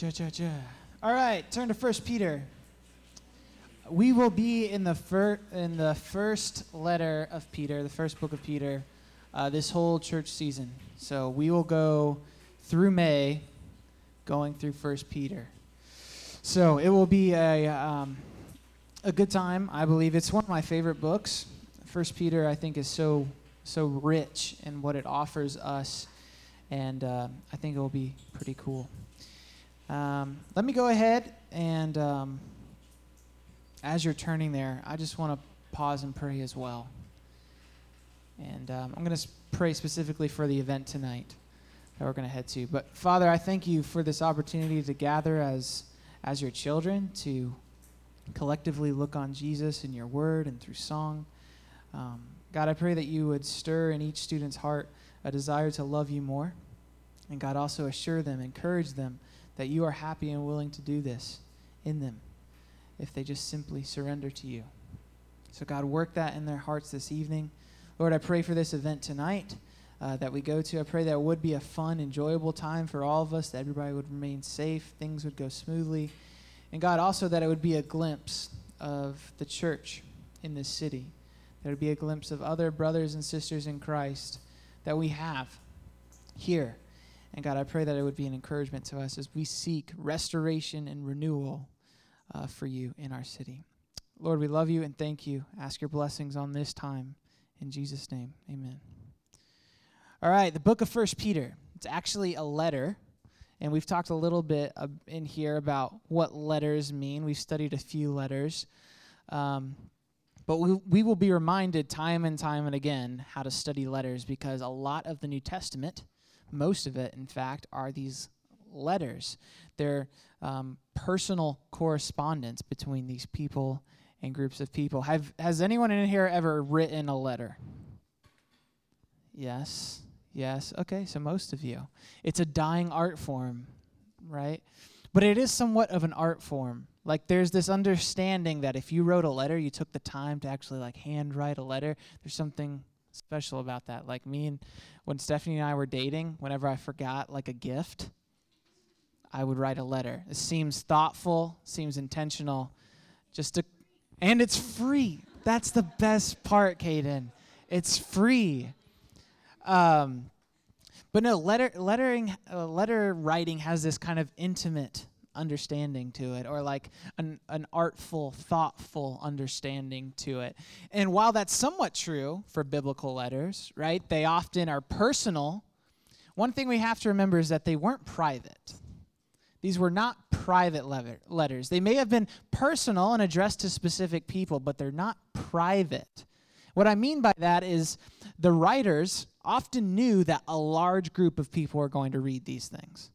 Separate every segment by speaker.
Speaker 1: Ja, ja, ja. All right, turn to First Peter. We will be in the fir- in the first letter of Peter, the first book of Peter, uh, this whole church season. So we will go through May, going through First Peter. So it will be a um, a good time. I believe it's one of my favorite books. First Peter, I think, is so so rich in what it offers us, and uh, I think it will be pretty cool. Um, let me go ahead and, um, as you're turning there, I just want to pause and pray as well. And um, I'm going to pray specifically for the event tonight that we're going to head to. But Father, I thank you for this opportunity to gather as as your children to collectively look on Jesus in your word and through song. Um, God, I pray that you would stir in each student's heart a desire to love you more. And God, also assure them, encourage them that you are happy and willing to do this in them if they just simply surrender to you. So, God, work that in their hearts this evening. Lord, I pray for this event tonight uh, that we go to. I pray that it would be a fun, enjoyable time for all of us, that everybody would remain safe, things would go smoothly. And, God, also that it would be a glimpse of the church in this city. That it would be a glimpse of other brothers and sisters in Christ that we have here and God, I pray that it would be an encouragement to us as we seek restoration and renewal uh, for you in our city. Lord, we love you and thank you. Ask your blessings on this time. In Jesus' name, amen. All right, the book of First Peter. It's actually a letter, and we've talked a little bit uh, in here about what letters mean. We've studied a few letters. Um, but we, we will be reminded time and time and again how to study letters because a lot of the New Testament most of it, in fact, are these letters. They're um, personal correspondence between these people and groups of people. Have has anyone in here ever written a letter? Yes. Yes. Okay, so most of you. It's a dying art form, right? But it is somewhat of an art form. Like there's this understanding that if you wrote a letter, you took the time to actually like handwrite a letter, there's something special about that. Like me and when Stephanie and I were dating, whenever I forgot like a gift, I would write a letter. It seems thoughtful, seems intentional, just to, and it's free. That's the best part, Caden. It's free. Um, but no, letter lettering, uh, letter writing has this kind of intimate understanding to it or like an, an artful, thoughtful understanding to it. And while that's somewhat true for biblical letters, right, they often are personal. One thing we have to remember is that they weren't private. These were not private letter, letters. They may have been personal and addressed to specific people, but they're not private. What I mean by that is the writers often knew that a large group of people were going to read these things.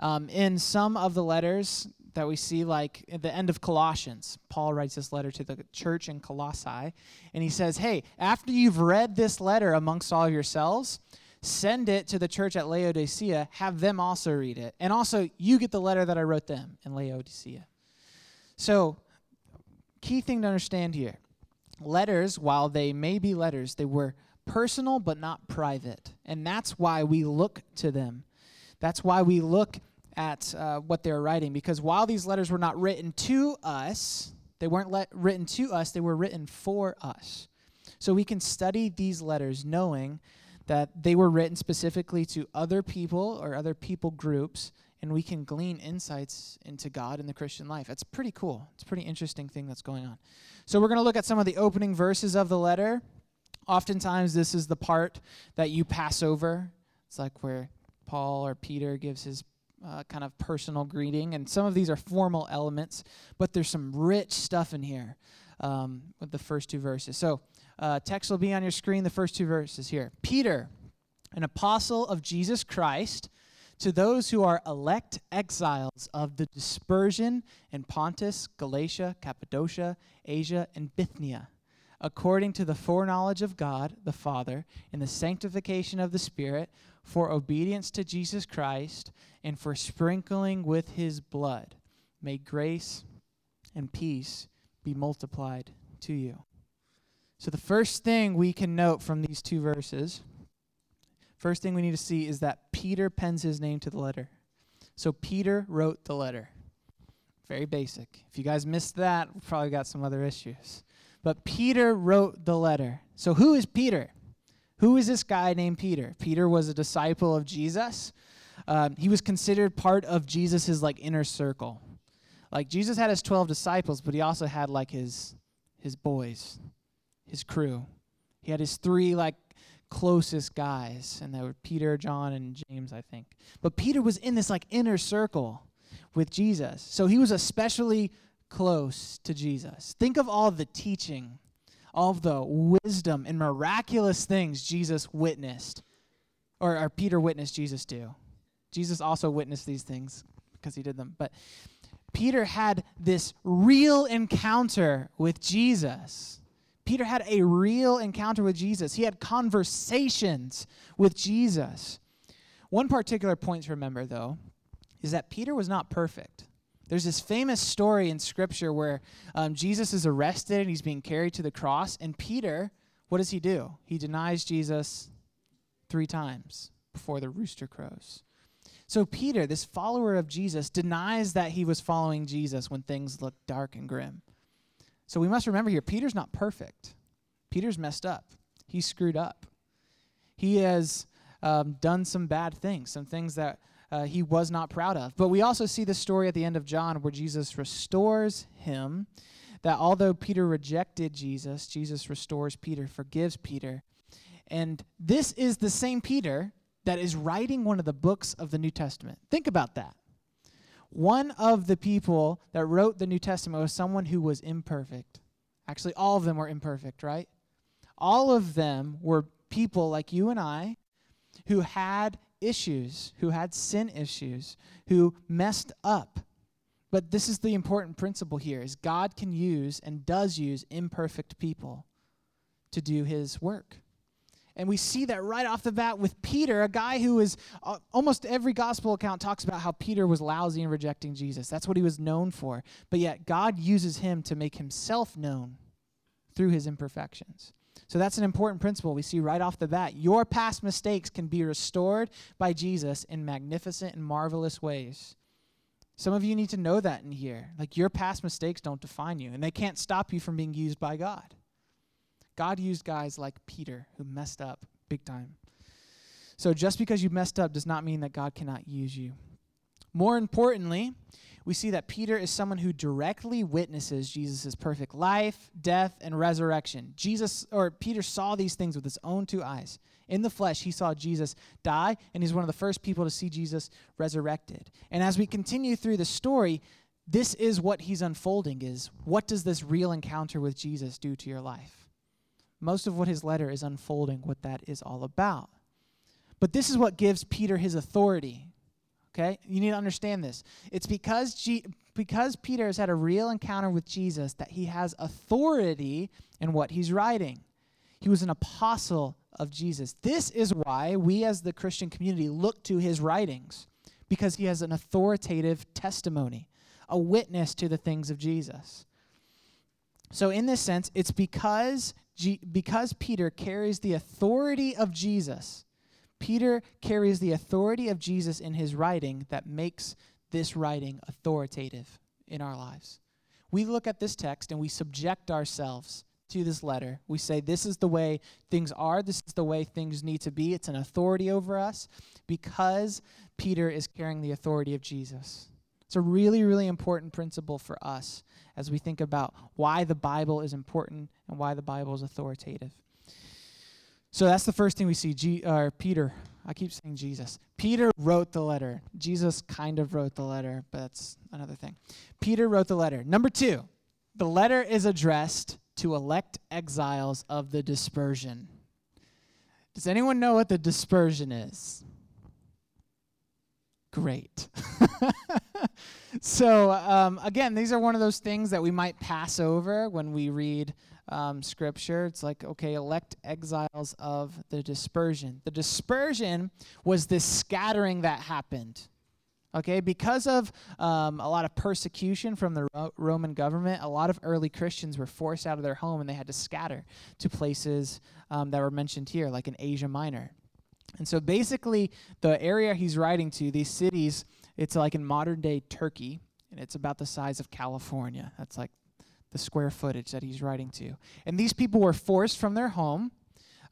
Speaker 1: Um, in some of the letters that we see, like at the end of Colossians, Paul writes this letter to the church in Colossae, and he says, Hey, after you've read this letter amongst all yourselves, send it to the church at Laodicea, have them also read it. And also, you get the letter that I wrote them in Laodicea. So, key thing to understand here letters, while they may be letters, they were personal but not private. And that's why we look to them. That's why we look at uh, what they're writing because while these letters were not written to us, they weren't let, written to us, they were written for us. So we can study these letters knowing that they were written specifically to other people or other people groups, and we can glean insights into God and the Christian life. That's pretty cool. It's a pretty interesting thing that's going on. So we're going to look at some of the opening verses of the letter. Oftentimes, this is the part that you pass over. It's like where Paul or Peter gives his uh, kind of personal greeting. And some of these are formal elements, but there's some rich stuff in here um, with the first two verses. So, uh, text will be on your screen, the first two verses here. Peter, an apostle of Jesus Christ, to those who are elect exiles of the dispersion in Pontus, Galatia, Cappadocia, Asia, and Bithynia according to the foreknowledge of God the Father, in the sanctification of the Spirit, for obedience to Jesus Christ, and for sprinkling with his blood. May grace and peace be multiplied to you. So, the first thing we can note from these two verses, first thing we need to see is that Peter pens his name to the letter. So Peter wrote the letter. Very basic. If you guys missed that, we probably got some other issues. But Peter wrote the letter. So who is Peter? Who is this guy named Peter? Peter was a disciple of Jesus. Um, he was considered part of Jesus's like inner circle. Like Jesus had his 12 disciples, but he also had like his his boys, his crew. He had his three like closest guys, and they were Peter, John, and James, I think. But Peter was in this like inner circle with Jesus. So he was especially close to Jesus. Think of all the teaching, all of the wisdom and miraculous things Jesus witnessed, or, or Peter witnessed Jesus do. Jesus also witnessed these things because he did them. But Peter had this real encounter with Jesus. Peter had a real encounter with Jesus. He had conversations with Jesus. One particular point to remember, though, is that Peter was not perfect. There's this famous story in Scripture where um, Jesus is arrested and he's being carried to the cross, and Peter, what does he do? He denies Jesus three times before the rooster crows. So, Peter, this follower of Jesus, denies that he was following Jesus when things look dark and grim. So, we must remember here Peter's not perfect. Peter's messed up. He's screwed up. He has um, done some bad things, some things that uh, he was not proud of. But we also see the story at the end of John where Jesus restores him. That although Peter rejected Jesus, Jesus restores Peter, forgives Peter. And this is the same Peter that is writing one of the books of the New Testament. Think about that. One of the people that wrote the New Testament was someone who was imperfect. Actually, all of them were imperfect, right? All of them were people like you and I who had issues, who had sin issues, who messed up. But this is the important principle here is God can use and does use imperfect people to do his work. And we see that right off the bat with Peter, a guy who is uh, almost every gospel account talks about how Peter was lousy in rejecting Jesus. That's what he was known for. But yet, God uses him to make himself known through his imperfections. So that's an important principle we see right off the bat. Your past mistakes can be restored by Jesus in magnificent and marvelous ways. Some of you need to know that in here. Like your past mistakes don't define you, and they can't stop you from being used by God. God used guys like Peter who messed up big time. So just because you messed up does not mean that God cannot use you. More importantly, we see that Peter is someone who directly witnesses Jesus' perfect life, death, and resurrection. Jesus or Peter saw these things with his own two eyes. In the flesh, he saw Jesus die, and he's one of the first people to see Jesus resurrected. And as we continue through the story, this is what he's unfolding is what does this real encounter with Jesus do to your life? most of what his letter is unfolding what that is all about. But this is what gives Peter his authority. Okay? You need to understand this. It's because G- because Peter has had a real encounter with Jesus that he has authority in what he's writing. He was an apostle of Jesus. This is why we as the Christian community look to his writings because he has an authoritative testimony, a witness to the things of Jesus. So in this sense, it's because G- because Peter carries the authority of Jesus, Peter carries the authority of Jesus in his writing that makes this writing authoritative in our lives. We look at this text and we subject ourselves to this letter. We say, This is the way things are, this is the way things need to be. It's an authority over us because Peter is carrying the authority of Jesus. It's a really, really important principle for us as we think about why the Bible is important and why the Bible is authoritative. So that's the first thing we see. G, uh, Peter, I keep saying Jesus. Peter wrote the letter. Jesus kind of wrote the letter, but that's another thing. Peter wrote the letter. Number two, the letter is addressed to elect exiles of the dispersion. Does anyone know what the dispersion is? Great. so, um, again, these are one of those things that we might pass over when we read um, scripture. It's like, okay, elect exiles of the dispersion. The dispersion was this scattering that happened. Okay, because of um, a lot of persecution from the Ro- Roman government, a lot of early Christians were forced out of their home and they had to scatter to places um, that were mentioned here, like in Asia Minor. And so basically, the area he's writing to, these cities, It's like in modern day Turkey, and it's about the size of California. That's like the square footage that he's writing to. And these people were forced from their home.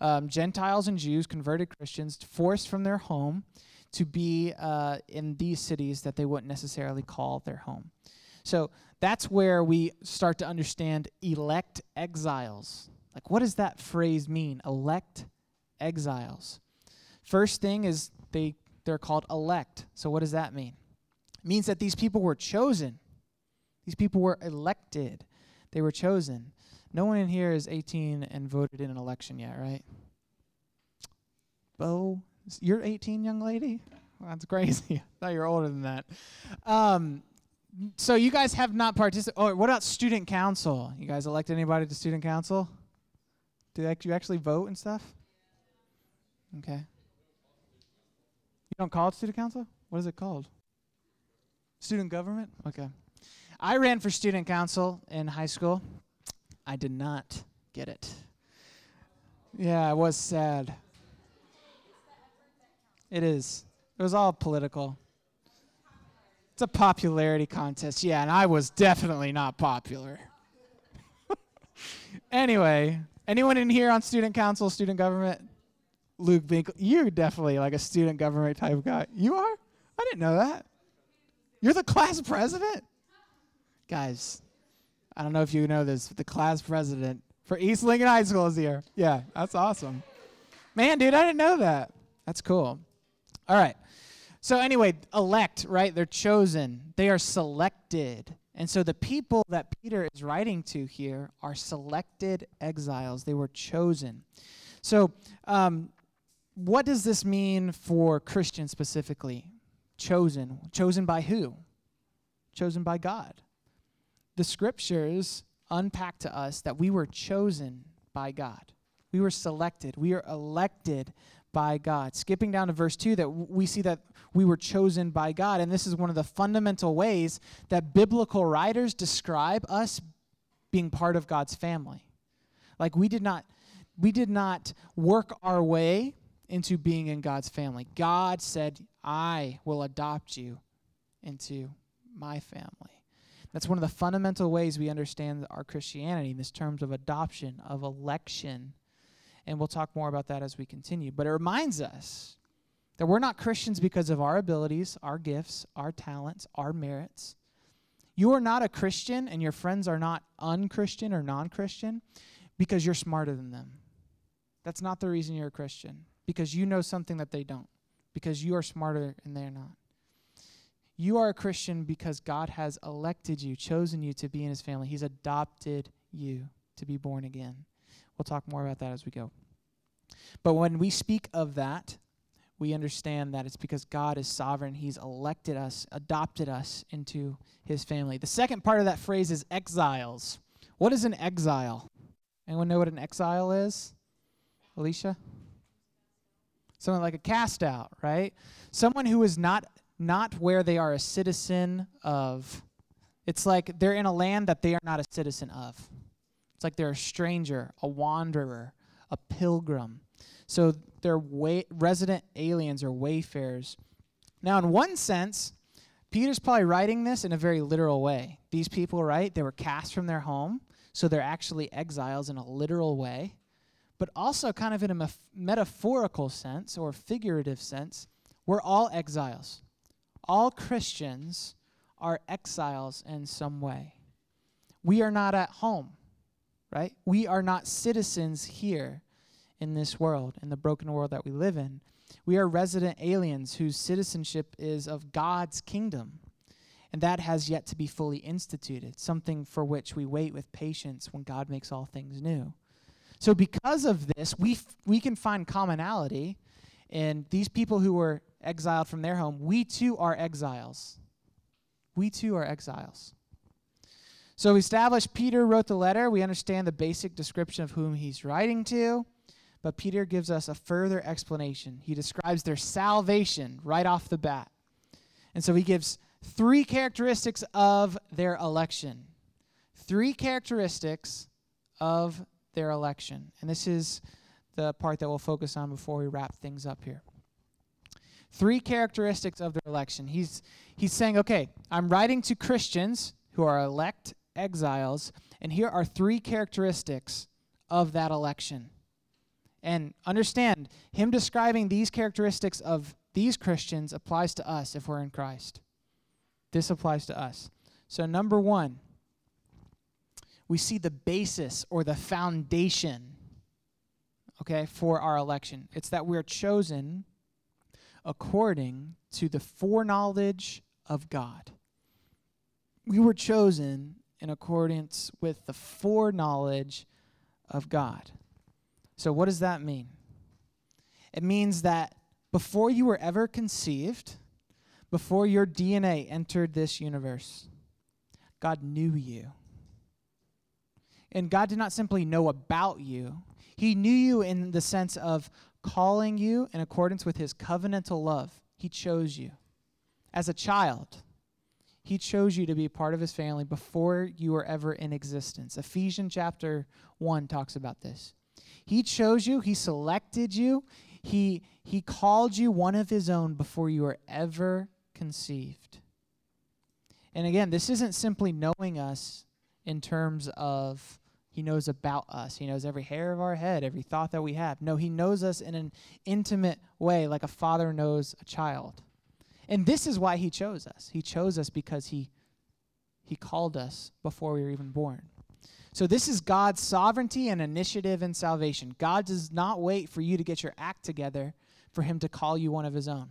Speaker 1: Um, Gentiles and Jews, converted Christians, forced from their home to be uh, in these cities that they wouldn't necessarily call their home. So that's where we start to understand elect exiles. Like, what does that phrase mean? Elect exiles. First thing is they they're called elect. So what does that mean? It means that these people were chosen. These people were elected. They were chosen. No one in here is 18 and voted in an election yet, right? Bo, you're 18, young lady? Well, that's crazy. I thought you were older than that. Um, so you guys have not participated. Oh, what about student council? You guys elect anybody to student council? Do you actually vote and stuff? Okay. You don't call it student council? What is it called? Student government? Okay. I ran for student council in high school. I did not get it. Yeah, it was sad. It is. It was all political. It's a popularity contest. Yeah, and I was definitely not popular. anyway, anyone in here on student council, student government? Luke Binkle, you're definitely like a student government type guy. You are? I didn't know that. You're the class president? Guys, I don't know if you know this, but the class president for East Lincoln High School is here. Yeah, that's awesome. Man, dude, I didn't know that. That's cool. All right. So, anyway, elect, right? They're chosen, they are selected. And so the people that Peter is writing to here are selected exiles. They were chosen. So, um, what does this mean for Christians specifically? Chosen. Chosen by who? Chosen by God. The scriptures unpack to us that we were chosen by God. We were selected. We are elected by God. Skipping down to verse 2, that we see that we were chosen by God. And this is one of the fundamental ways that biblical writers describe us being part of God's family. Like we did not we did not work our way into being in God's family. God said, "I will adopt you into my family." That's one of the fundamental ways we understand our Christianity in this terms of adoption, of election and we'll talk more about that as we continue. But it reminds us that we're not Christians because of our abilities, our gifts, our talents, our merits. You are not a Christian, and your friends are not unchristian or non Christian because you're smarter than them. That's not the reason you're a Christian, because you know something that they don't, because you are smarter and they're not. You are a Christian because God has elected you, chosen you to be in his family. He's adopted you to be born again. We'll talk more about that as we go. But when we speak of that, we understand that it's because God is sovereign. He's elected us, adopted us into his family. The second part of that phrase is exiles. What is an exile? Anyone know what an exile is? Alicia? Someone like a cast out, right? Someone who is not not where they are a citizen of. It's like they're in a land that they are not a citizen of. It's like they're a stranger, a wanderer, a pilgrim. So they're way, resident aliens or wayfarers. Now, in one sense, Peter's probably writing this in a very literal way. These people, right, they were cast from their home, so they're actually exiles in a literal way, but also kind of in a metaphorical sense or figurative sense. We're all exiles. All Christians are exiles in some way. We are not at home right? We are not citizens here in this world, in the broken world that we live in. We are resident aliens whose citizenship is of God's kingdom. And that has yet to be fully instituted, something for which we wait with patience when God makes all things new. So, because of this, we, f- we can find commonality in these people who were exiled from their home. We too are exiles. We too are exiles. So we established Peter wrote the letter. We understand the basic description of whom he's writing to. But Peter gives us a further explanation. He describes their salvation right off the bat. And so he gives three characteristics of their election. Three characteristics of their election. And this is the part that we'll focus on before we wrap things up here. Three characteristics of their election. He's, he's saying, okay, I'm writing to Christians who are elect exiles, and here are three characteristics of that election. And understand, him describing these characteristics of these Christians applies to us if we're in Christ. This applies to us. So, number one, we see the basis or the foundation, okay, for our election. It's that we're chosen according to the foreknowledge of God. We were chosen in accordance with the foreknowledge of God. So, what does that mean? It means that before you were ever conceived, before your DNA entered this universe, God knew you. And God did not simply know about you, He knew you in the sense of calling you in accordance with His covenantal love. He chose you. As a child, He chose you to be part of His family before you were ever in existence. Ephesians chapter 1 talks about this. He chose you, He selected you, He, he called you one of His own before you were ever conceived. And again, this isn't simply knowing us in terms of He knows about us. He knows every hair of our head, every thought that we have. No, He knows us in an intimate way, like a father knows a child. And this is why He chose us. He chose us because He, he called us before we were even born. So, this is God's sovereignty and initiative in salvation. God does not wait for you to get your act together for Him to call you one of His own.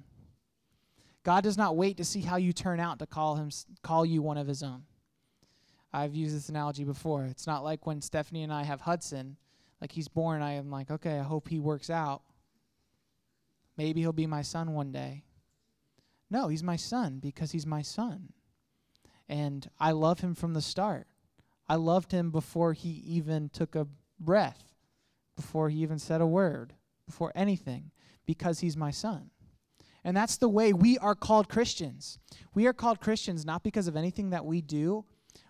Speaker 1: God does not wait to see how you turn out to call him call you one of his own. I've used this analogy before. It's not like when Stephanie and I have Hudson, like he's born, I am like, okay, I hope he works out. Maybe he'll be my son one day. No, he's my son because he's my son. And I love him from the start. I loved him before he even took a breath, before he even said a word, before anything, because he's my son. And that's the way we are called Christians. We are called Christians not because of anything that we do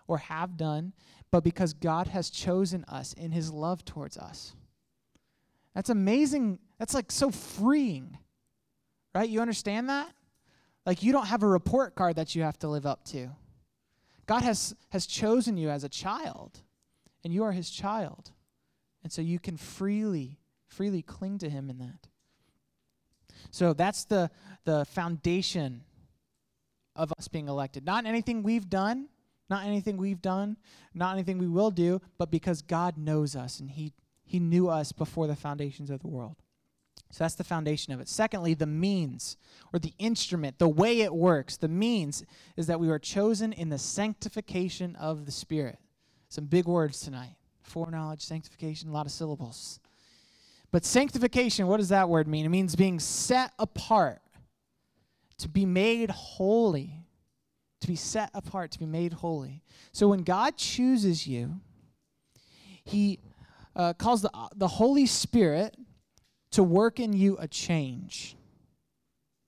Speaker 1: or have done, but because God has chosen us in his love towards us. That's amazing. That's like so freeing. Right? You understand that? Like you don't have a report card that you have to live up to. God has has chosen you as a child, and you are his child. And so you can freely freely cling to him in that. So that's the, the foundation of us being elected. Not anything we've done, not anything we've done, not anything we will do, but because God knows us and He, he knew us before the foundations of the world. So that's the foundation of it. Secondly, the means or the instrument, the way it works, the means is that we are chosen in the sanctification of the Spirit. Some big words tonight foreknowledge, sanctification, a lot of syllables. But sanctification, what does that word mean? It means being set apart, to be made holy, to be set apart, to be made holy. So when God chooses you, He uh, calls the, the Holy Spirit to work in you a change.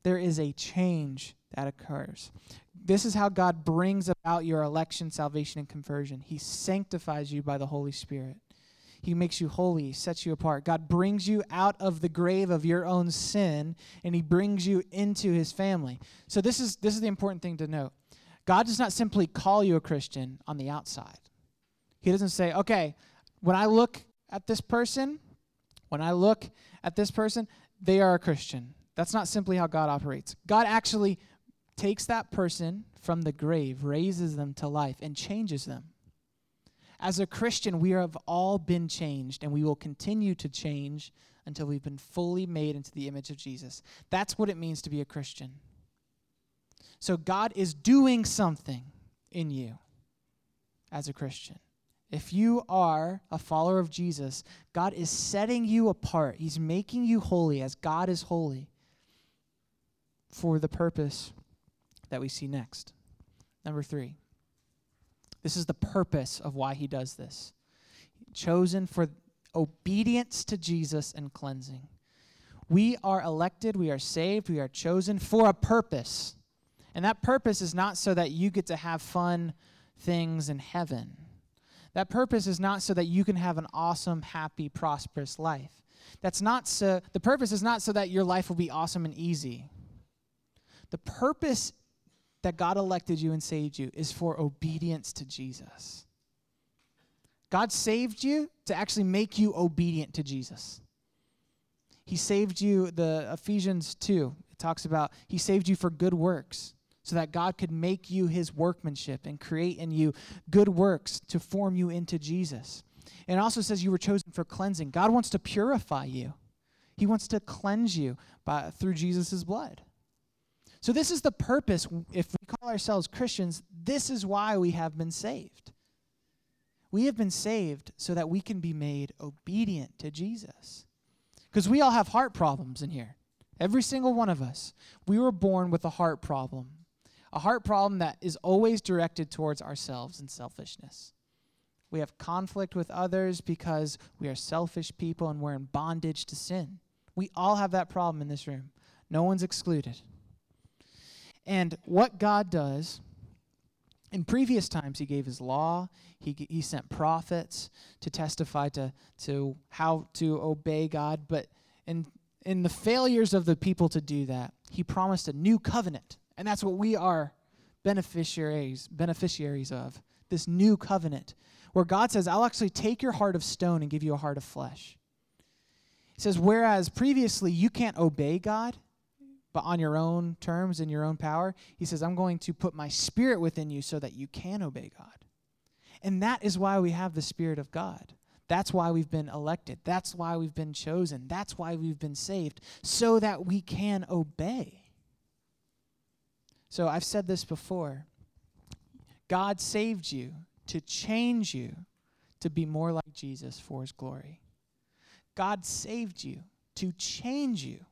Speaker 1: There is a change that occurs. This is how God brings about your election, salvation, and conversion. He sanctifies you by the Holy Spirit. He makes you holy, sets you apart. God brings you out of the grave of your own sin and he brings you into his family. So this is this is the important thing to note. God does not simply call you a Christian on the outside. He doesn't say, "Okay, when I look at this person, when I look at this person, they are a Christian." That's not simply how God operates. God actually takes that person from the grave, raises them to life, and changes them. As a Christian, we have all been changed, and we will continue to change until we've been fully made into the image of Jesus. That's what it means to be a Christian. So God is doing something in you as a Christian. If you are a follower of Jesus, God is setting you apart. He's making you holy as God is holy for the purpose that we see next. Number three, this is the purpose of why he does this. Chosen for obedience to Jesus and cleansing. We are elected, we are saved, we are chosen for a purpose. And that purpose is not so that you get to have fun things in heaven. That purpose is not so that you can have an awesome, happy, prosperous life. That's not so the purpose is not so that your life will be awesome and easy. The purpose that God elected you and saved you is for obedience to Jesus. God saved you to actually make you obedient to Jesus. He saved you, the Ephesians 2, it talks about He saved you for good works so that God could make you His workmanship and create in you good works to form you into Jesus. And it also says you were chosen for cleansing. God wants to purify you, He wants to cleanse you by, through Jesus' blood. So, this is the purpose. If we call ourselves Christians, this is why we have been saved. We have been saved so that we can be made obedient to Jesus. Because we all have heart problems in here. Every single one of us. We were born with a heart problem, a heart problem that is always directed towards ourselves and selfishness. We have conflict with others because we are selfish people and we're in bondage to sin. We all have that problem in this room. No one's excluded. And what God does, in previous times, He gave His law, He, he sent prophets to testify to, to how to obey God. But in, in the failures of the people to do that, He promised a new covenant. And that's what we are beneficiaries, beneficiaries of this new covenant, where God says, I'll actually take your heart of stone and give you a heart of flesh. He says, whereas previously you can't obey God, but on your own terms in your own power. He says, I'm going to put my spirit within you so that you can obey God. And that is why we have the Spirit of God. That's why we've been elected. That's why we've been chosen. That's why we've been saved, so that we can obey. So I've said this before God saved you to change you to be more like Jesus for his glory. God saved you to change you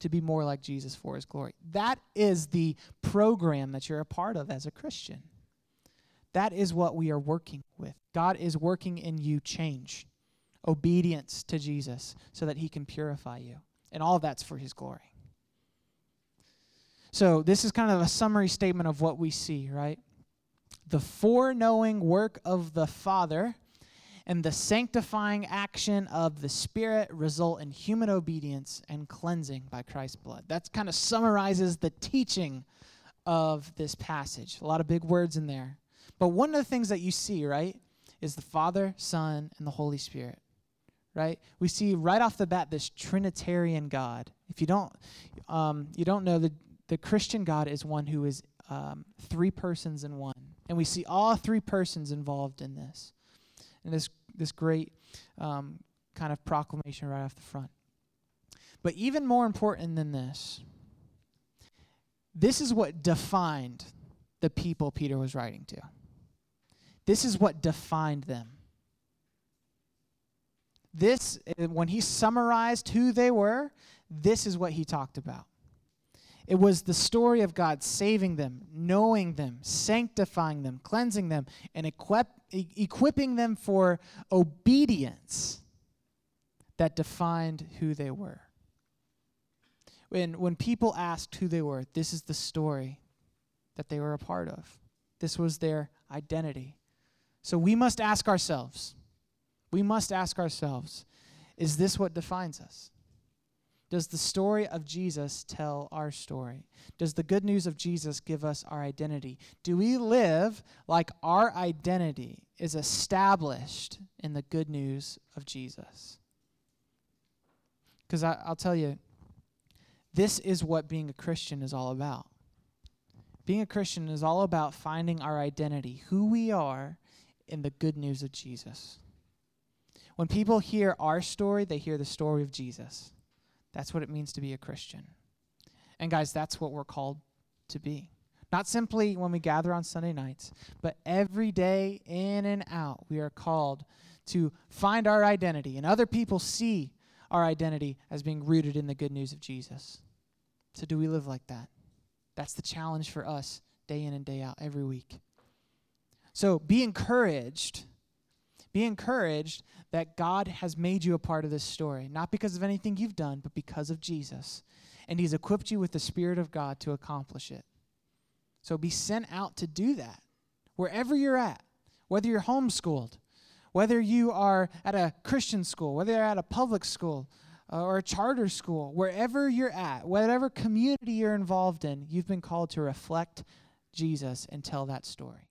Speaker 1: to be more like Jesus for his glory. That is the program that you're a part of as a Christian. That is what we are working with. God is working in you change, obedience to Jesus, so that he can purify you. And all that's for his glory. So, this is kind of a summary statement of what we see, right? The foreknowing work of the Father and the sanctifying action of the Spirit result in human obedience and cleansing by Christ's blood. That kind of summarizes the teaching of this passage. A lot of big words in there. But one of the things that you see, right, is the Father, Son, and the Holy Spirit. Right? We see right off the bat this Trinitarian God. If you don't, um, you don't know the the Christian God is one who is um, three persons in one, and we see all three persons involved in this. And this this great um, kind of proclamation right off the front. But even more important than this, this is what defined the people Peter was writing to. This is what defined them. This, uh, when he summarized who they were, this is what he talked about. It was the story of God saving them, knowing them, sanctifying them, cleansing them, and equip, equipping them for obedience that defined who they were. When, when people asked who they were, this is the story that they were a part of. This was their identity. So we must ask ourselves, we must ask ourselves, is this what defines us? Does the story of Jesus tell our story? Does the good news of Jesus give us our identity? Do we live like our identity is established in the good news of Jesus? Because I'll tell you, this is what being a Christian is all about. Being a Christian is all about finding our identity, who we are, in the good news of Jesus. When people hear our story, they hear the story of Jesus. That's what it means to be a Christian. And guys, that's what we're called to be. Not simply when we gather on Sunday nights, but every day in and out, we are called to find our identity. And other people see our identity as being rooted in the good news of Jesus. So, do we live like that? That's the challenge for us day in and day out, every week. So, be encouraged be encouraged that God has made you a part of this story, not because of anything you've done, but because of Jesus. And He's equipped you with the Spirit of God to accomplish it. So be sent out to do that wherever you're at, whether you're homeschooled, whether you are at a Christian school, whether you're at a public school, uh, or a charter school, wherever you're at, whatever community you're involved in, you've been called to reflect Jesus and tell that story.